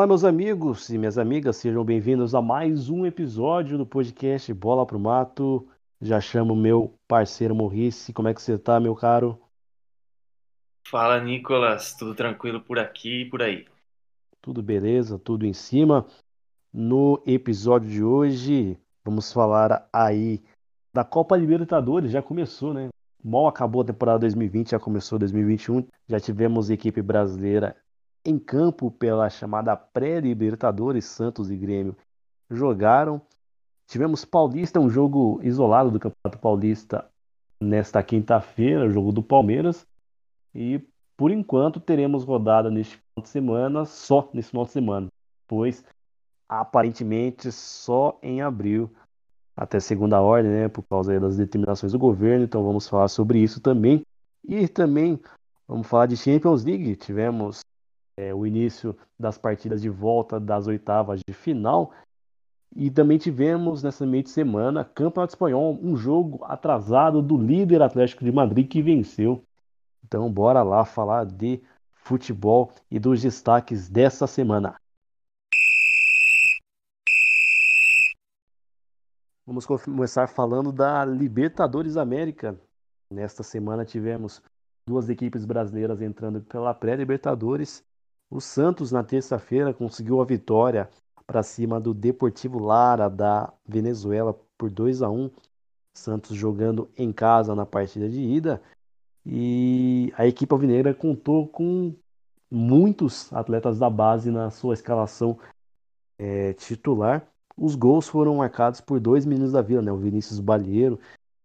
Olá, meus amigos e minhas amigas, sejam bem-vindos a mais um episódio do podcast Bola pro Mato. Já chamo meu parceiro Morrice. Como é que você tá, meu caro? Fala, Nicolas. Tudo tranquilo por aqui e por aí? Tudo beleza, tudo em cima. No episódio de hoje, vamos falar aí da Copa Libertadores. Já começou, né? Mal acabou a temporada 2020, já começou 2021. Já tivemos equipe brasileira em campo pela chamada pré-Libertadores, Santos e Grêmio jogaram. Tivemos Paulista, um jogo isolado do Campeonato Paulista nesta quinta-feira, jogo do Palmeiras. E por enquanto teremos rodada neste final de semana, só nesse final de semana, pois aparentemente só em abril, até segunda ordem, né, por causa das determinações do governo. Então vamos falar sobre isso também. E também vamos falar de Champions League. Tivemos é, o início das partidas de volta das oitavas de final. E também tivemos nessa meia de semana Campeonato Espanhol, um jogo atrasado do líder Atlético de Madrid que venceu. Então bora lá falar de futebol e dos destaques dessa semana. Vamos começar falando da Libertadores América. Nesta semana tivemos duas equipes brasileiras entrando pela pré-Libertadores o Santos, na terça-feira, conseguiu a vitória para cima do Deportivo Lara da Venezuela por 2 a 1 Santos jogando em casa na partida de ida. E a equipe alvinegra contou com muitos atletas da base na sua escalação é, titular. Os gols foram marcados por dois meninos da vila, né? O Vinícius Balheiro,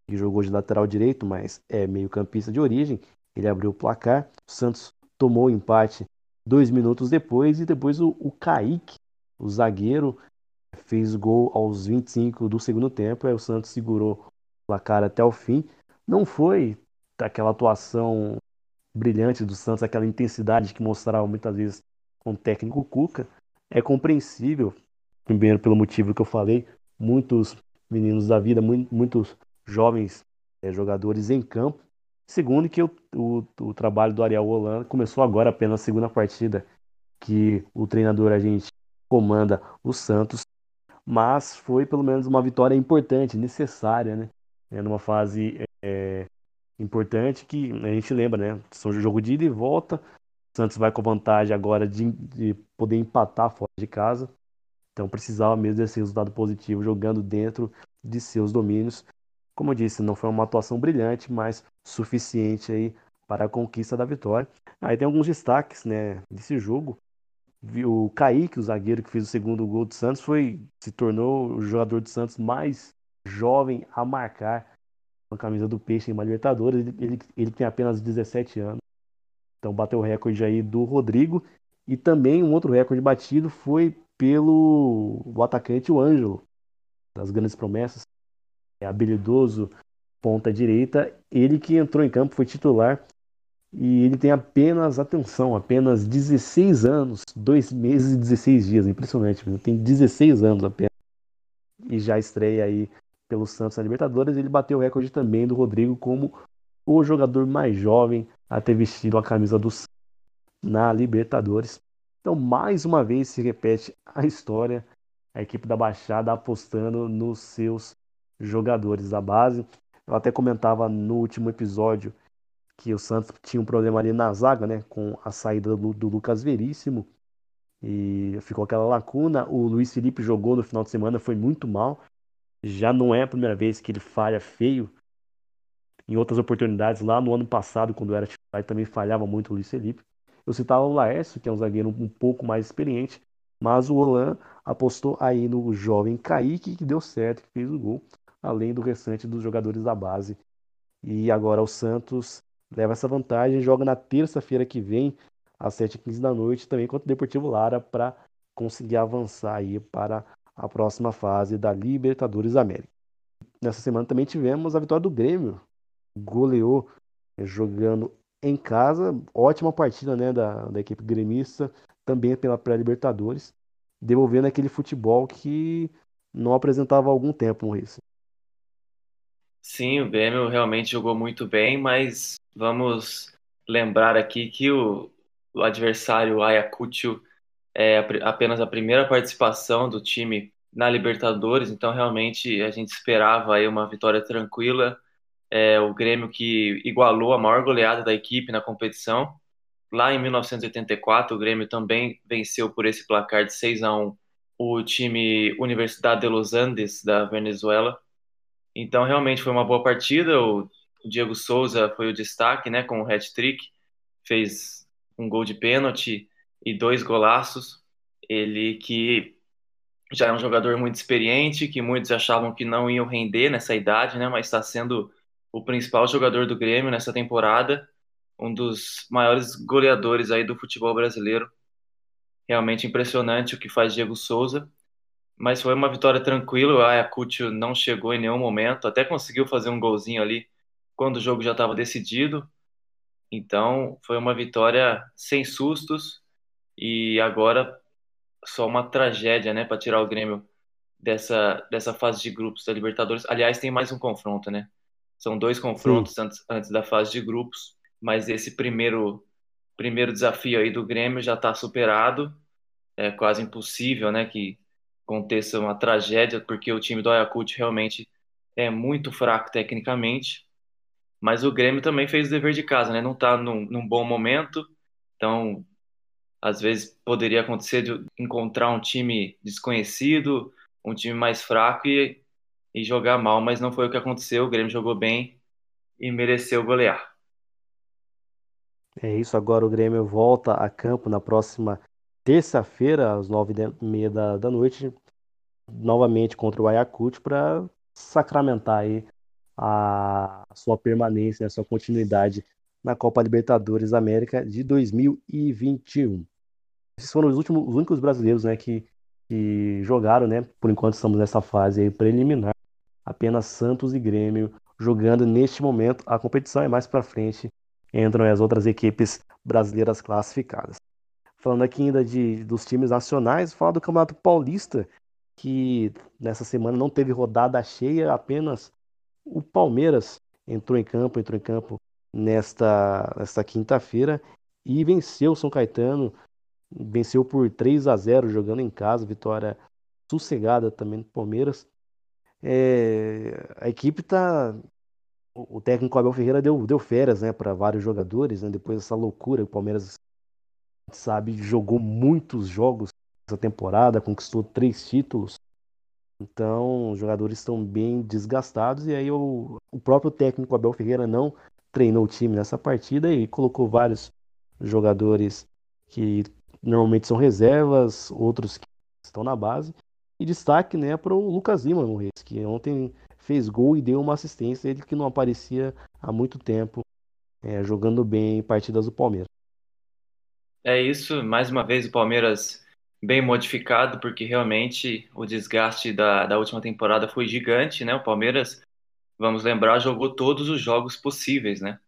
que jogou de lateral direito, mas é meio-campista de origem. Ele abriu o placar. O Santos tomou o empate dois minutos depois, e depois o, o Kaique, o zagueiro, fez gol aos 25 do segundo tempo, aí o Santos segurou o placar até o fim. Não foi aquela atuação brilhante do Santos, aquela intensidade que mostrava muitas vezes com o técnico Cuca. É compreensível, primeiro pelo motivo que eu falei, muitos meninos da vida, muitos jovens é, jogadores em campo, Segundo, que o, o, o trabalho do Ariel Holanda começou agora apenas a segunda partida que o treinador a gente comanda o Santos, mas foi pelo menos uma vitória importante, necessária, né? É numa fase é, importante que a gente lembra, né? São jogo de ida e volta. Santos vai com vantagem agora de, de poder empatar fora de casa. Então precisava mesmo desse resultado positivo jogando dentro de seus domínios. Como eu disse, não foi uma atuação brilhante, mas suficiente aí para a conquista da vitória. Aí tem alguns destaques, né, desse jogo. O Kaique, o zagueiro que fez o segundo gol do Santos, foi se tornou o jogador do Santos mais jovem a marcar a camisa do Peixe em uma Libertadores. Ele, ele, ele tem apenas 17 anos. Então bateu o recorde aí do Rodrigo. E também um outro recorde batido foi pelo o atacante o Ângelo, das grandes promessas é habilidoso, ponta direita, ele que entrou em campo foi titular e ele tem apenas, atenção, apenas 16 anos, 2 meses e 16 dias, impressionante, ele tem 16 anos apenas e já estreia aí pelo Santos na Libertadores, ele bateu o recorde também do Rodrigo como o jogador mais jovem a ter vestido a camisa do Santos na Libertadores. Então, mais uma vez se repete a história, a equipe da Baixada apostando nos seus jogadores da base. Eu até comentava no último episódio que o Santos tinha um problema ali na zaga, né, com a saída do, do Lucas Veríssimo e ficou aquela lacuna. O Luiz Felipe jogou no final de semana, foi muito mal. Já não é a primeira vez que ele falha feio. Em outras oportunidades, lá no ano passado, quando era titular, também falhava muito o Luiz Felipe. Eu citava o Laércio, que é um zagueiro um pouco mais experiente, mas o Roland apostou aí no jovem Kaique, que deu certo, que fez o gol além do restante dos jogadores da base. E agora o Santos leva essa vantagem, joga na terça-feira que vem, às 7h15 da noite, também contra o Deportivo Lara, para conseguir avançar aí para a próxima fase da Libertadores América. Nessa semana também tivemos a vitória do Grêmio, goleou eh, jogando em casa, ótima partida né, da, da equipe gremista, também pela pré-Libertadores, devolvendo aquele futebol que não apresentava há algum tempo, Maurício. Sim, o Grêmio realmente jogou muito bem, mas vamos lembrar aqui que o, o adversário Ayacucho é apenas a primeira participação do time na Libertadores, então realmente a gente esperava aí uma vitória tranquila. É, o Grêmio que igualou a maior goleada da equipe na competição. Lá em 1984, o Grêmio também venceu por esse placar de 6 a 1 o time Universidade de Los Andes da Venezuela. Então realmente foi uma boa partida. O Diego Souza foi o destaque, né, com o hat-trick, fez um gol de pênalti e dois golaços. Ele que já é um jogador muito experiente, que muitos achavam que não iam render nessa idade, né? Mas está sendo o principal jogador do Grêmio nessa temporada, um dos maiores goleadores aí do futebol brasileiro. Realmente impressionante o que faz Diego Souza. Mas foi uma vitória tranquila, o Ayacucho não chegou em nenhum momento, até conseguiu fazer um golzinho ali quando o jogo já estava decidido. Então, foi uma vitória sem sustos e agora só uma tragédia, né, para tirar o Grêmio dessa, dessa fase de grupos da Libertadores. Aliás, tem mais um confronto, né? São dois confrontos antes, antes da fase de grupos, mas esse primeiro primeiro desafio aí do Grêmio já está superado. É quase impossível, né, que aconteça uma tragédia, porque o time do Ayacucho realmente é muito fraco tecnicamente. Mas o Grêmio também fez o dever de casa, né? Não está num, num bom momento, então às vezes poderia acontecer de encontrar um time desconhecido, um time mais fraco e, e jogar mal, mas não foi o que aconteceu. O Grêmio jogou bem e mereceu golear. É isso, agora o Grêmio volta a campo na próxima terça-feira, às nove e meia da, da noite, novamente contra o Ayacucho, para sacramentar aí a sua permanência, a sua continuidade na Copa Libertadores América de 2021. Esses foram os, últimos, os únicos brasileiros né, que, que jogaram, né? Por enquanto estamos nessa fase preliminar. Apenas Santos e Grêmio jogando neste momento. A competição é mais para frente. Entram as outras equipes brasileiras classificadas. Falando aqui ainda de, dos times nacionais, falar do Campeonato Paulista, que nessa semana não teve rodada cheia, apenas o Palmeiras entrou em campo, entrou em campo nesta, nesta quinta-feira e venceu o São Caetano venceu por 3 a 0 jogando em casa, vitória sossegada também do Palmeiras. É, a equipe está. O técnico Abel Ferreira deu, deu férias né, para vários jogadores, né, depois dessa loucura. O Palmeiras, sabe, jogou muitos jogos essa temporada, conquistou três títulos. Então, os jogadores estão bem desgastados. E aí, o, o próprio técnico Abel Ferreira não treinou o time nessa partida e colocou vários jogadores que normalmente são reservas, outros que estão na base. E destaque né, para o Lucas Lima, no Reis, que ontem fez gol e deu uma assistência, ele que não aparecia há muito tempo, é, jogando bem em partidas do Palmeiras. É isso, mais uma vez o Palmeiras bem modificado, porque realmente o desgaste da, da última temporada foi gigante, né? O Palmeiras, vamos lembrar, jogou todos os jogos possíveis, né?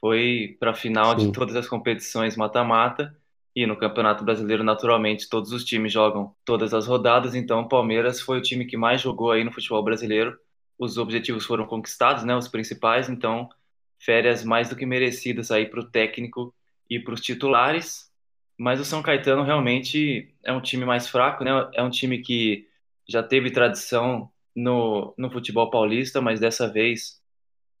Foi para a final Sim. de todas as competições mata-mata e no Campeonato Brasileiro, naturalmente, todos os times jogam todas as rodadas, então o Palmeiras foi o time que mais jogou aí no futebol brasileiro. Os objetivos foram conquistados, né, os principais, então férias mais do que merecidas aí para o técnico e para os titulares. Mas o São Caetano realmente é um time mais fraco, né? É um time que já teve tradição no, no futebol paulista, mas dessa vez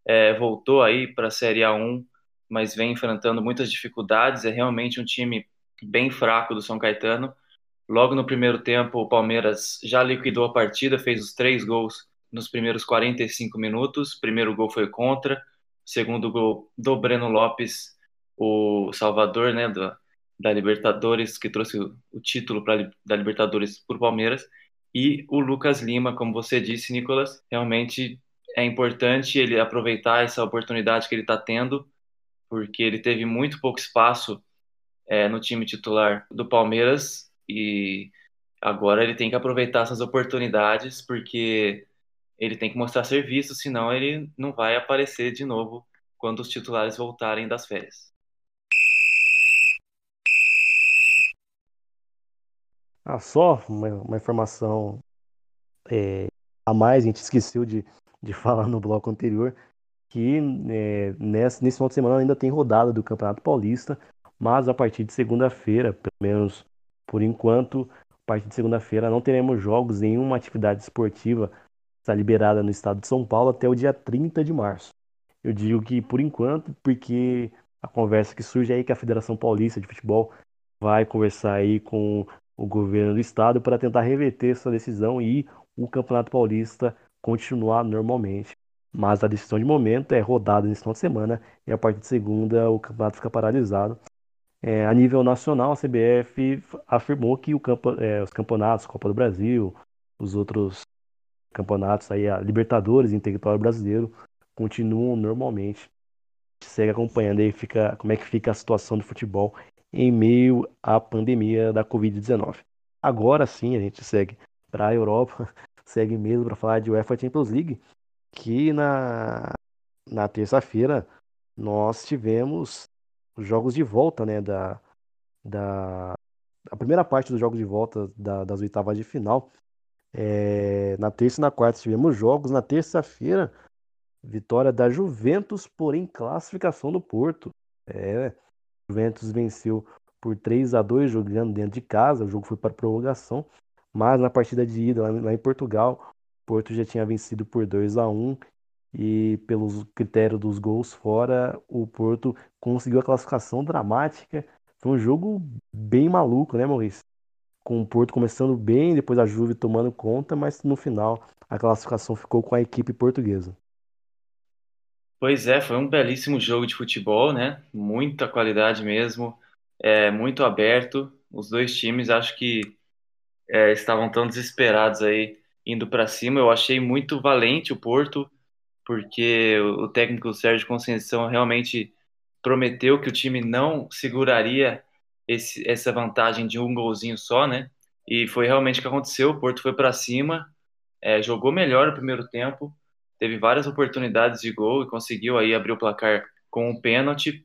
é, voltou aí para a Série A1, mas vem enfrentando muitas dificuldades. É realmente um time bem fraco do São Caetano. Logo no primeiro tempo, o Palmeiras já liquidou a partida, fez os três gols nos primeiros 45 minutos. Primeiro gol foi contra, segundo gol do Breno Lopes, o Salvador, né, do, da Libertadores, que trouxe o, o título pra, da Libertadores por Palmeiras. E o Lucas Lima, como você disse, Nicolas, realmente é importante ele aproveitar essa oportunidade que ele está tendo, porque ele teve muito pouco espaço é, no time titular do Palmeiras e agora ele tem que aproveitar essas oportunidades porque ele tem que mostrar serviço, senão ele não vai aparecer de novo quando os titulares voltarem das férias. Ah, só uma, uma informação é, a mais, a gente esqueceu de, de falar no bloco anterior, que é, nesse, nesse final de semana ainda tem rodada do Campeonato Paulista mas a partir de segunda-feira, pelo menos Por enquanto, a partir de segunda-feira não teremos jogos, nenhuma atividade esportiva está liberada no estado de São Paulo até o dia 30 de março. Eu digo que por enquanto, porque a conversa que surge aí que a Federação Paulista de Futebol vai conversar aí com o governo do estado para tentar reverter essa decisão e o Campeonato Paulista continuar normalmente. Mas a decisão de momento é rodada nesse final de semana e a partir de segunda o campeonato fica paralisado. É, a nível nacional, a CBF afirmou que campo, é, os campeonatos, Copa do Brasil, os outros campeonatos, aí, a Libertadores e território brasileiro, continuam normalmente. A gente segue acompanhando aí fica, como é que fica a situação do futebol em meio à pandemia da Covid-19. Agora sim, a gente segue para a Europa, segue mesmo para falar de UEFA Champions League, que na, na terça-feira nós tivemos os jogos de volta, né, da, da a primeira parte dos jogos de volta da, das oitavas de final. É, na terça e na quarta tivemos jogos. Na terça-feira, vitória da Juventus, porém classificação do Porto. É, Juventus venceu por 3 a 2 jogando dentro de casa. O jogo foi para prorrogação, mas na partida de ida lá, em Portugal, Porto já tinha vencido por 2 a 1 e pelos critérios dos gols fora, o Porto conseguiu a classificação dramática. Foi um jogo bem maluco, né, Maurício? Com o Porto começando bem, depois a Juve tomando conta, mas no final a classificação ficou com a equipe portuguesa. Pois é, foi um belíssimo jogo de futebol, né? Muita qualidade mesmo, é, muito aberto. Os dois times acho que é, estavam tão desesperados aí indo para cima. Eu achei muito valente o Porto, porque o técnico Sérgio Conceição realmente prometeu que o time não seguraria esse, essa vantagem de um golzinho só, né? E foi realmente o que aconteceu. O Porto foi para cima, é, jogou melhor no primeiro tempo, teve várias oportunidades de gol e conseguiu aí abrir o placar com um pênalti.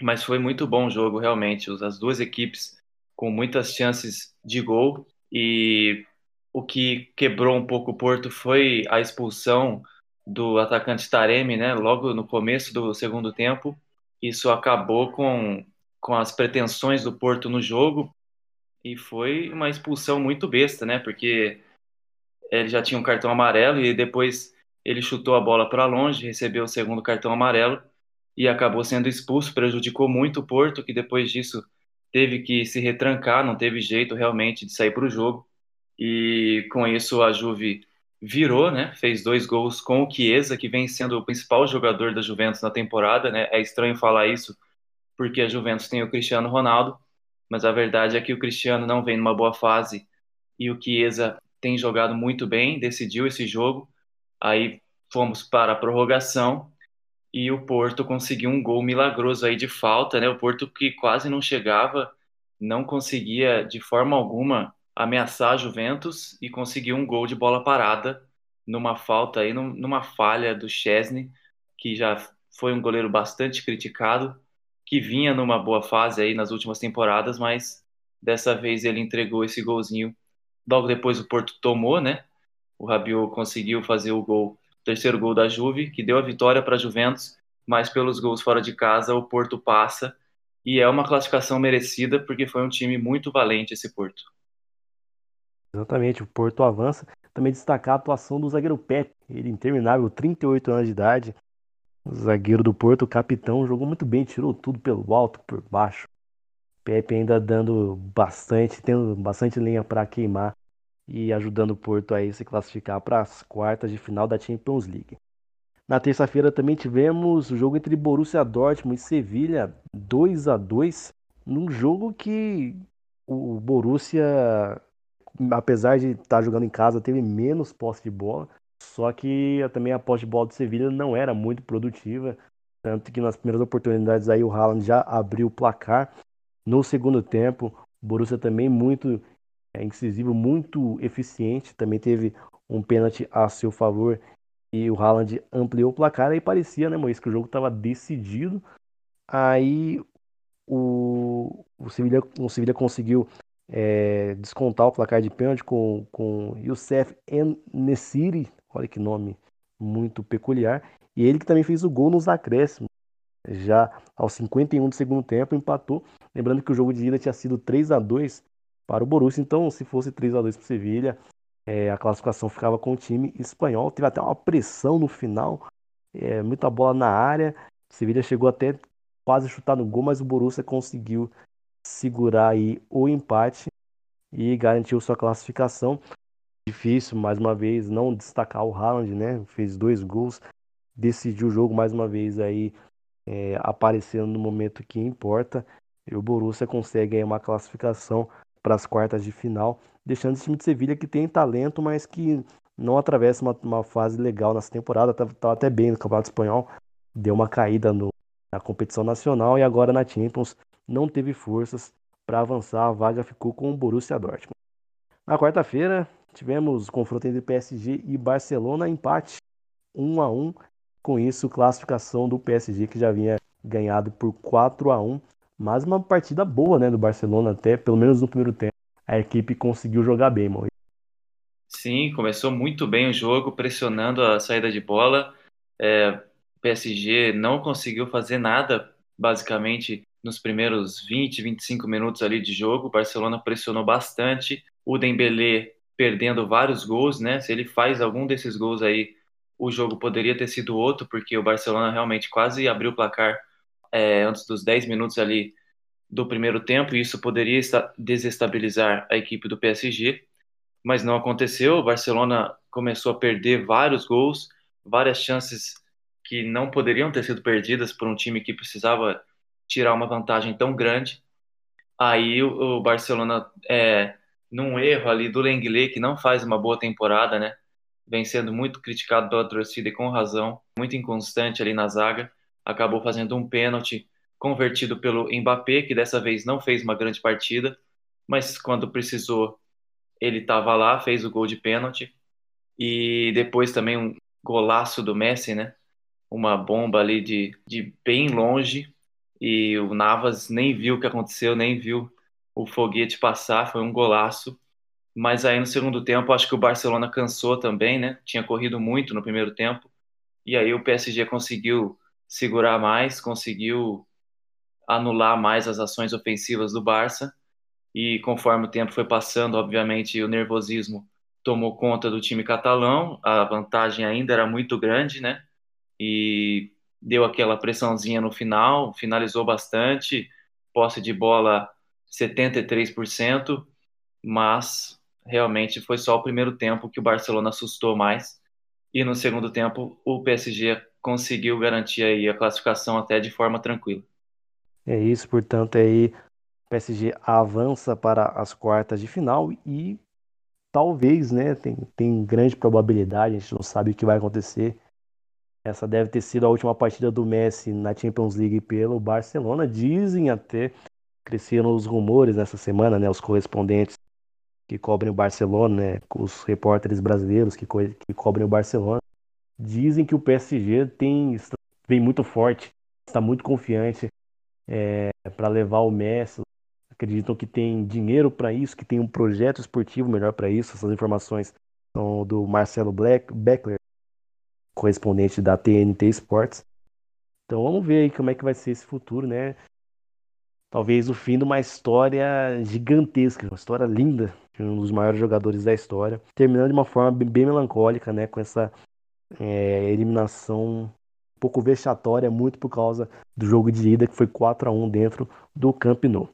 Mas foi muito bom o jogo, realmente. As duas equipes com muitas chances de gol e o que quebrou um pouco o Porto foi a expulsão do atacante Taremi, né, logo no começo do segundo tempo. Isso acabou com, com as pretensões do Porto no jogo e foi uma expulsão muito besta, né, porque ele já tinha um cartão amarelo e depois ele chutou a bola para longe, recebeu o segundo cartão amarelo e acabou sendo expulso, prejudicou muito o Porto, que depois disso teve que se retrancar, não teve jeito realmente de sair para o jogo e com isso a Juve virou, né? Fez dois gols com o Chiesa, que vem sendo o principal jogador da Juventus na temporada, né? É estranho falar isso porque a Juventus tem o Cristiano Ronaldo, mas a verdade é que o Cristiano não vem numa boa fase e o Chiesa tem jogado muito bem, decidiu esse jogo. Aí fomos para a prorrogação e o Porto conseguiu um gol milagroso aí de falta, né? O Porto que quase não chegava, não conseguia de forma alguma ameaçar a Juventus e conseguiu um gol de bola parada numa falta aí, numa falha do Chesney, que já foi um goleiro bastante criticado, que vinha numa boa fase aí nas últimas temporadas, mas dessa vez ele entregou esse golzinho. Logo depois o Porto tomou, né? O Rabiot conseguiu fazer o gol, o terceiro gol da Juve, que deu a vitória para a Juventus, mas pelos gols fora de casa o Porto passa e é uma classificação merecida porque foi um time muito valente esse Porto. Exatamente, o Porto avança. Também destacar a atuação do zagueiro Pepe, ele interminável, 38 anos de idade. O zagueiro do Porto, capitão, jogou muito bem, tirou tudo pelo alto, por baixo. Pepe ainda dando bastante, tendo bastante lenha para queimar e ajudando o Porto a se classificar para as quartas de final da Champions League. Na terça-feira também tivemos o jogo entre Borussia Dortmund e Sevilha, 2 a 2 num jogo que o Borussia apesar de estar jogando em casa, teve menos posse de bola. Só que também a posse de bola do Sevilha não era muito produtiva. Tanto que nas primeiras oportunidades aí o Haaland já abriu o placar. No segundo tempo, o Borussia também muito é, incisivo, muito eficiente. Também teve um pênalti a seu favor e o Haaland ampliou o placar. Aí parecia, né, Moisés, que o jogo estava decidido. Aí o, o, Sevilha, o Sevilha conseguiu é, descontar o placar de pênalti com, com Youssef Nessiri, olha que nome muito peculiar, e ele que também fez o gol nos acréscimos, já aos 51 do segundo tempo, empatou. Lembrando que o jogo de ida tinha sido 3 a 2 para o Borussia. Então, se fosse 3 a 2 para o Sevilha, é, a classificação ficava com o time espanhol. Teve até uma pressão no final, é, muita bola na área. O Sevilha chegou até quase chutar no gol, mas o Borussia conseguiu segurar aí o empate e garantiu sua classificação. Difícil, mais uma vez, não destacar o Haaland, né? Fez dois gols, decidiu o jogo mais uma vez aí, é, aparecendo no momento que importa. E o Borussia consegue aí uma classificação para as quartas de final, deixando esse time de Sevilha que tem talento, mas que não atravessa uma, uma fase legal nessa temporada. Estava até bem no Campeonato Espanhol, deu uma caída no, na competição nacional e agora na Champions não teve forças para avançar. A vaga ficou com o Borussia Dortmund. Na quarta-feira, tivemos confronto entre PSG e Barcelona, empate 1 a 1. Com isso, classificação do PSG que já vinha ganhado por 4 a 1. Mas uma partida boa, né, do Barcelona até, pelo menos no primeiro tempo. A equipe conseguiu jogar bem, mano. Sim, começou muito bem o jogo, pressionando a saída de bola. É, PSG não conseguiu fazer nada, basicamente, nos primeiros 20, 25 minutos ali de jogo. O Barcelona pressionou bastante. O Dembélé perdendo vários gols, né? Se ele faz algum desses gols aí, o jogo poderia ter sido outro, porque o Barcelona realmente quase abriu o placar é, antes dos 10 minutos ali do primeiro tempo, e isso poderia desestabilizar a equipe do PSG, mas não aconteceu. O Barcelona começou a perder vários gols, várias chances que não poderiam ter sido perdidas por um time que precisava tirar uma vantagem tão grande. Aí o, Barcelona, é, num erro ali do Lenglet, que não faz uma boa temporada, né? Vem sendo muito criticado pela torcida e com razão, muito inconstante ali na zaga acabou fazendo um pênalti convertido pelo Mbappé, que dessa vez não fez uma grande partida, mas quando precisou, ele estava lá, fez o gol de pênalti. E depois também um golaço do Messi, né? Uma bomba ali de, de bem longe. E o Navas nem viu o que aconteceu, nem viu o foguete passar, foi um golaço. Mas aí no segundo tempo, acho que o Barcelona cansou também, né? Tinha corrido muito no primeiro tempo. E aí o PSG conseguiu segurar mais, conseguiu anular mais as ações ofensivas do Barça. E conforme o tempo foi passando, obviamente o nervosismo tomou conta do time catalão. A vantagem ainda era muito grande, né? E deu aquela pressãozinha no final, finalizou bastante, posse de bola 73%, mas realmente foi só o primeiro tempo que o Barcelona assustou mais. E no segundo tempo o PSG conseguiu garantir aí a classificação até de forma tranquila. É isso, portanto, aí o PSG avança para as quartas de final e talvez, né, tem, tem grande probabilidade, a gente não sabe o que vai acontecer. Essa deve ter sido a última partida do Messi na Champions League pelo Barcelona. Dizem até, cresceram os rumores nessa semana, né, os correspondentes que cobrem o Barcelona, né, os repórteres brasileiros que, co que cobrem o Barcelona, Dizem que o PSG tem vem muito forte, está muito confiante é, para levar o Messi. Acreditam que tem dinheiro para isso, que tem um projeto esportivo melhor para isso. Essas informações são do Marcelo Black, Beckler, correspondente da TNT Sports. Então vamos ver aí como é que vai ser esse futuro, né? Talvez o fim de uma história gigantesca, uma história linda, de um dos maiores jogadores da história, terminando de uma forma bem melancólica, né? Com essa é, eliminação um pouco vexatória, muito por causa do jogo de ida que foi 4 a 1 dentro do Camp Nou.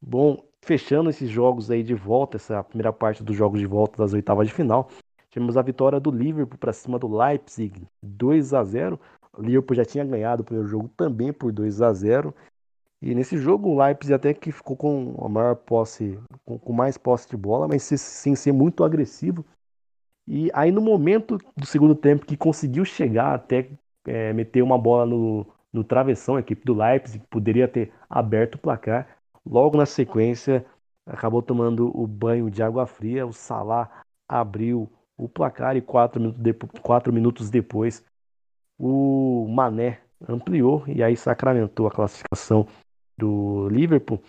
Bom, fechando esses jogos aí de volta, essa primeira parte dos jogos de volta das oitavas de final, tivemos a vitória do Liverpool para cima do Leipzig, 2 a 0. O Liverpool já tinha ganhado o primeiro jogo também por 2 a 0. E nesse jogo o Leipzig até que ficou com a maior posse, com, com mais posse de bola, mas sem ser muito agressivo. E aí no momento do segundo tempo que conseguiu chegar até é, meter uma bola no, no travessão, a equipe do Leipzig poderia ter aberto o placar. Logo na sequência, acabou tomando o banho de água fria. O Salah abriu o placar e quatro minutos, depois, quatro minutos depois o Mané ampliou e aí sacramentou a classificação do Liverpool.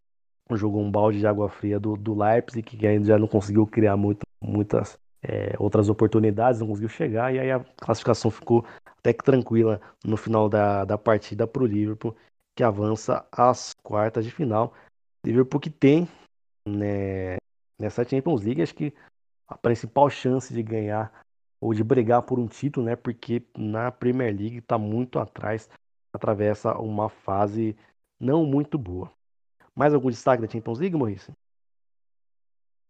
Jogou um balde de água fria do, do Leipzig, que ainda já não conseguiu criar muito, muitas é, outras oportunidades, não conseguiu chegar, e aí a classificação ficou até que tranquila no final da, da partida para o Liverpool, que avança às quartas de final. Liverpool que tem né, nessa Champions League, acho que a principal chance de ganhar ou de brigar por um título, né? Porque na Premier League está muito atrás, atravessa uma fase não muito boa. Mais algum destaque da Champions League, Maurício?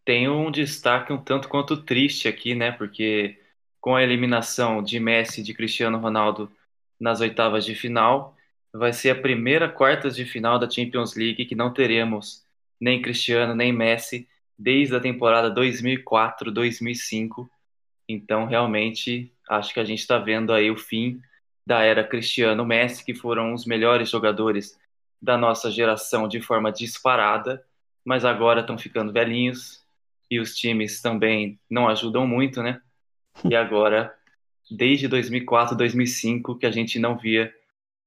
Tem um destaque um tanto quanto triste aqui, né? Porque com a eliminação de Messi e de Cristiano Ronaldo nas oitavas de final, vai ser a primeira quartas de final da Champions League que não teremos nem Cristiano nem Messi desde a temporada 2004-2005. Então, realmente, acho que a gente está vendo aí o fim da era Cristiano Messi, que foram os melhores jogadores da nossa geração de forma disparada, mas agora estão ficando velhinhos, e os times também não ajudam muito, né? E agora, desde 2004, 2005, que a gente não via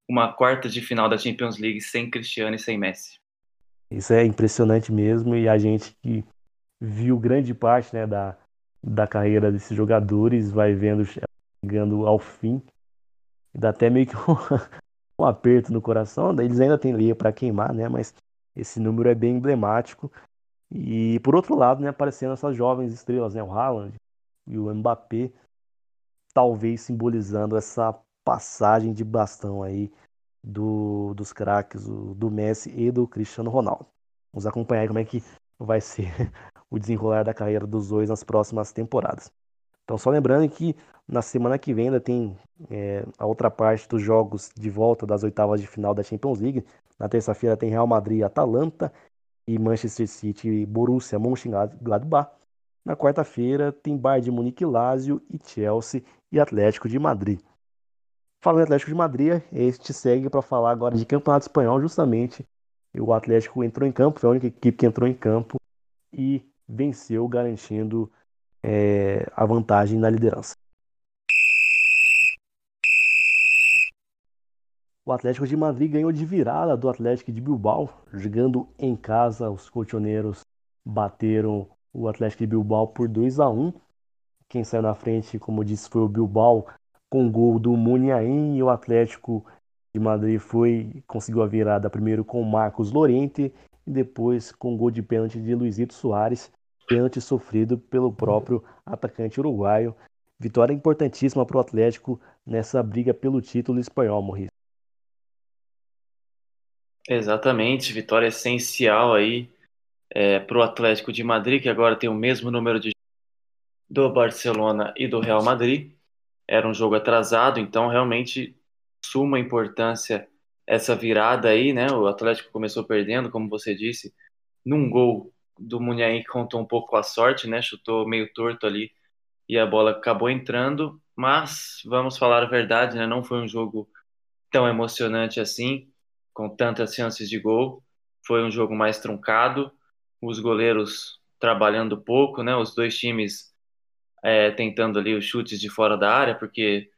uma quarta de final da Champions League sem Cristiano e sem Messi. Isso é impressionante mesmo, e a gente que viu grande parte né, da, da carreira desses jogadores vai vendo chegando ao fim, dá até meio que um, um aperto no coração. Eles ainda têm linha para queimar, né? Mas esse número é bem emblemático. E por outro lado, né, aparecendo essas jovens estrelas, né, o Haaland e o Mbappé, talvez simbolizando essa passagem de bastão aí do, dos craques, do Messi e do Cristiano Ronaldo. Vamos acompanhar como é que vai ser o desenrolar da carreira dos dois nas próximas temporadas. Então, só lembrando que na semana que vem ainda tem é, a outra parte dos jogos de volta das oitavas de final da Champions League. Na terça-feira tem Real Madrid e Atalanta e Manchester City e Borussia Mönchengladbach. Na quarta-feira tem Bayern de Munique Lazio e Chelsea e Atlético de Madrid. Falando em Atlético de Madrid, este segue para falar agora de Campeonato Espanhol, justamente. O Atlético entrou em campo, foi a única equipe que entrou em campo e venceu, garantindo é, a vantagem na liderança. O Atlético de Madrid ganhou de virada do Atlético de Bilbao, jogando em casa. Os colchoneiros bateram o Atlético de Bilbao por 2 a 1. Quem saiu na frente, como disse, foi o Bilbao com gol do Muniain e o Atlético de Madrid foi conseguiu a virada primeiro com Marcos Lorente e depois com gol de pênalti de Luizito Soares, pênalti sofrido pelo próprio atacante uruguaio. Vitória importantíssima para o Atlético nessa briga pelo título espanhol, Maurício. Exatamente, vitória essencial aí é, para o Atlético de Madrid, que agora tem o mesmo número de do Barcelona e do Real Madrid. Era um jogo atrasado, então realmente suma importância essa virada aí, né? O Atlético começou perdendo, como você disse, num gol do Munhaim que contou um pouco a sorte, né? Chutou meio torto ali e a bola acabou entrando, mas vamos falar a verdade, né? Não foi um jogo tão emocionante assim com tantas chances de gol. Foi um jogo mais truncado, os goleiros trabalhando pouco, né? Os dois times é, tentando ali os chutes de fora da área, porque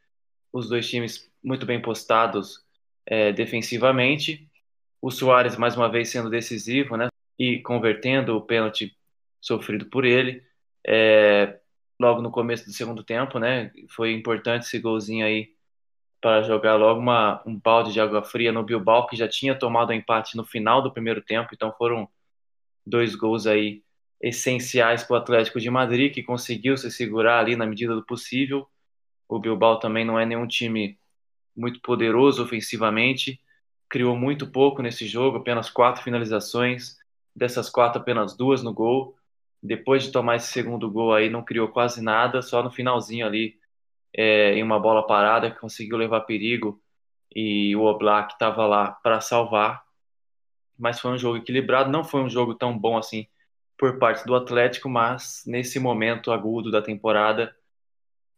os dois times muito bem postados é, defensivamente. O Soares mais uma vez sendo decisivo, né? E convertendo o pênalti sofrido por ele. É, logo no começo do segundo tempo, né? Foi importante esse golzinho aí para jogar logo uma, um balde de água fria no Bilbao, que já tinha tomado empate no final do primeiro tempo, então foram dois gols aí essenciais para o Atlético de Madrid, que conseguiu se segurar ali na medida do possível. O Bilbao também não é nenhum time muito poderoso ofensivamente, criou muito pouco nesse jogo, apenas quatro finalizações, dessas quatro apenas duas no gol. Depois de tomar esse segundo gol aí, não criou quase nada, só no finalzinho ali é, em uma bola parada que conseguiu levar perigo e o Oblak estava lá para salvar. Mas foi um jogo equilibrado, não foi um jogo tão bom assim por parte do Atlético, mas nesse momento agudo da temporada,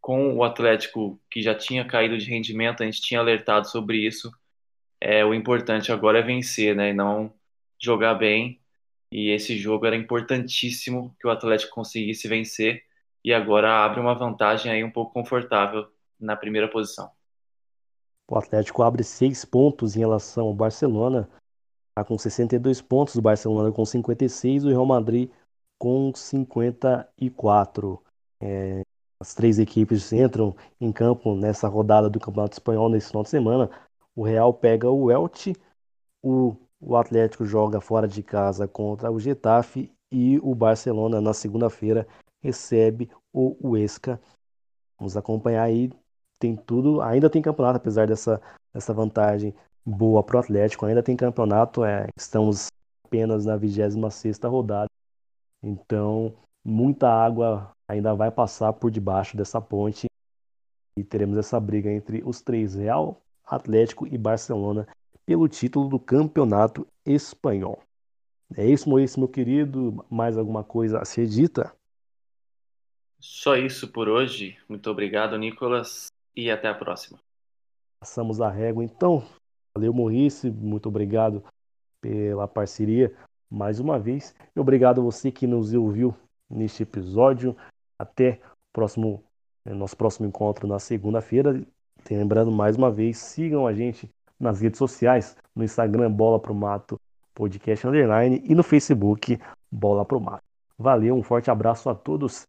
com o Atlético que já tinha caído de rendimento, a gente tinha alertado sobre isso. É, o importante agora é vencer, né, e não jogar bem. E esse jogo era importantíssimo que o Atlético conseguisse vencer e agora abre uma vantagem aí um pouco confortável na primeira posição. O Atlético abre seis pontos em relação ao Barcelona, está com 62 pontos, o Barcelona com 56, o Real Madrid com 54. É, as três equipes entram em campo nessa rodada do Campeonato Espanhol nesse final de semana. O Real pega o Elche, o, o Atlético joga fora de casa contra o Getafe e o Barcelona na segunda-feira recebe o Huesca. Vamos acompanhar aí, tem tudo, ainda tem campeonato apesar dessa, dessa vantagem boa para o Atlético, ainda tem campeonato, é, estamos apenas na 26ª rodada. Então, muita água ainda vai passar por debaixo dessa ponte e teremos essa briga entre os três, Real, Atlético e Barcelona, pelo título do Campeonato Espanhol. É isso, Moisés, meu querido. Mais alguma coisa a ser dita? Só isso por hoje. Muito obrigado, Nicolas, e até a próxima. Passamos a régua, então. Valeu, Maurício. Muito obrigado pela parceria mais uma vez. E obrigado a você que nos ouviu neste episódio. Até o próximo, eh, nosso próximo encontro na segunda-feira. Lembrando mais uma vez, sigam a gente nas redes sociais, no Instagram Bola Pro Mato Podcast Underline e no Facebook Bola Pro Mato. Valeu, um forte abraço a todos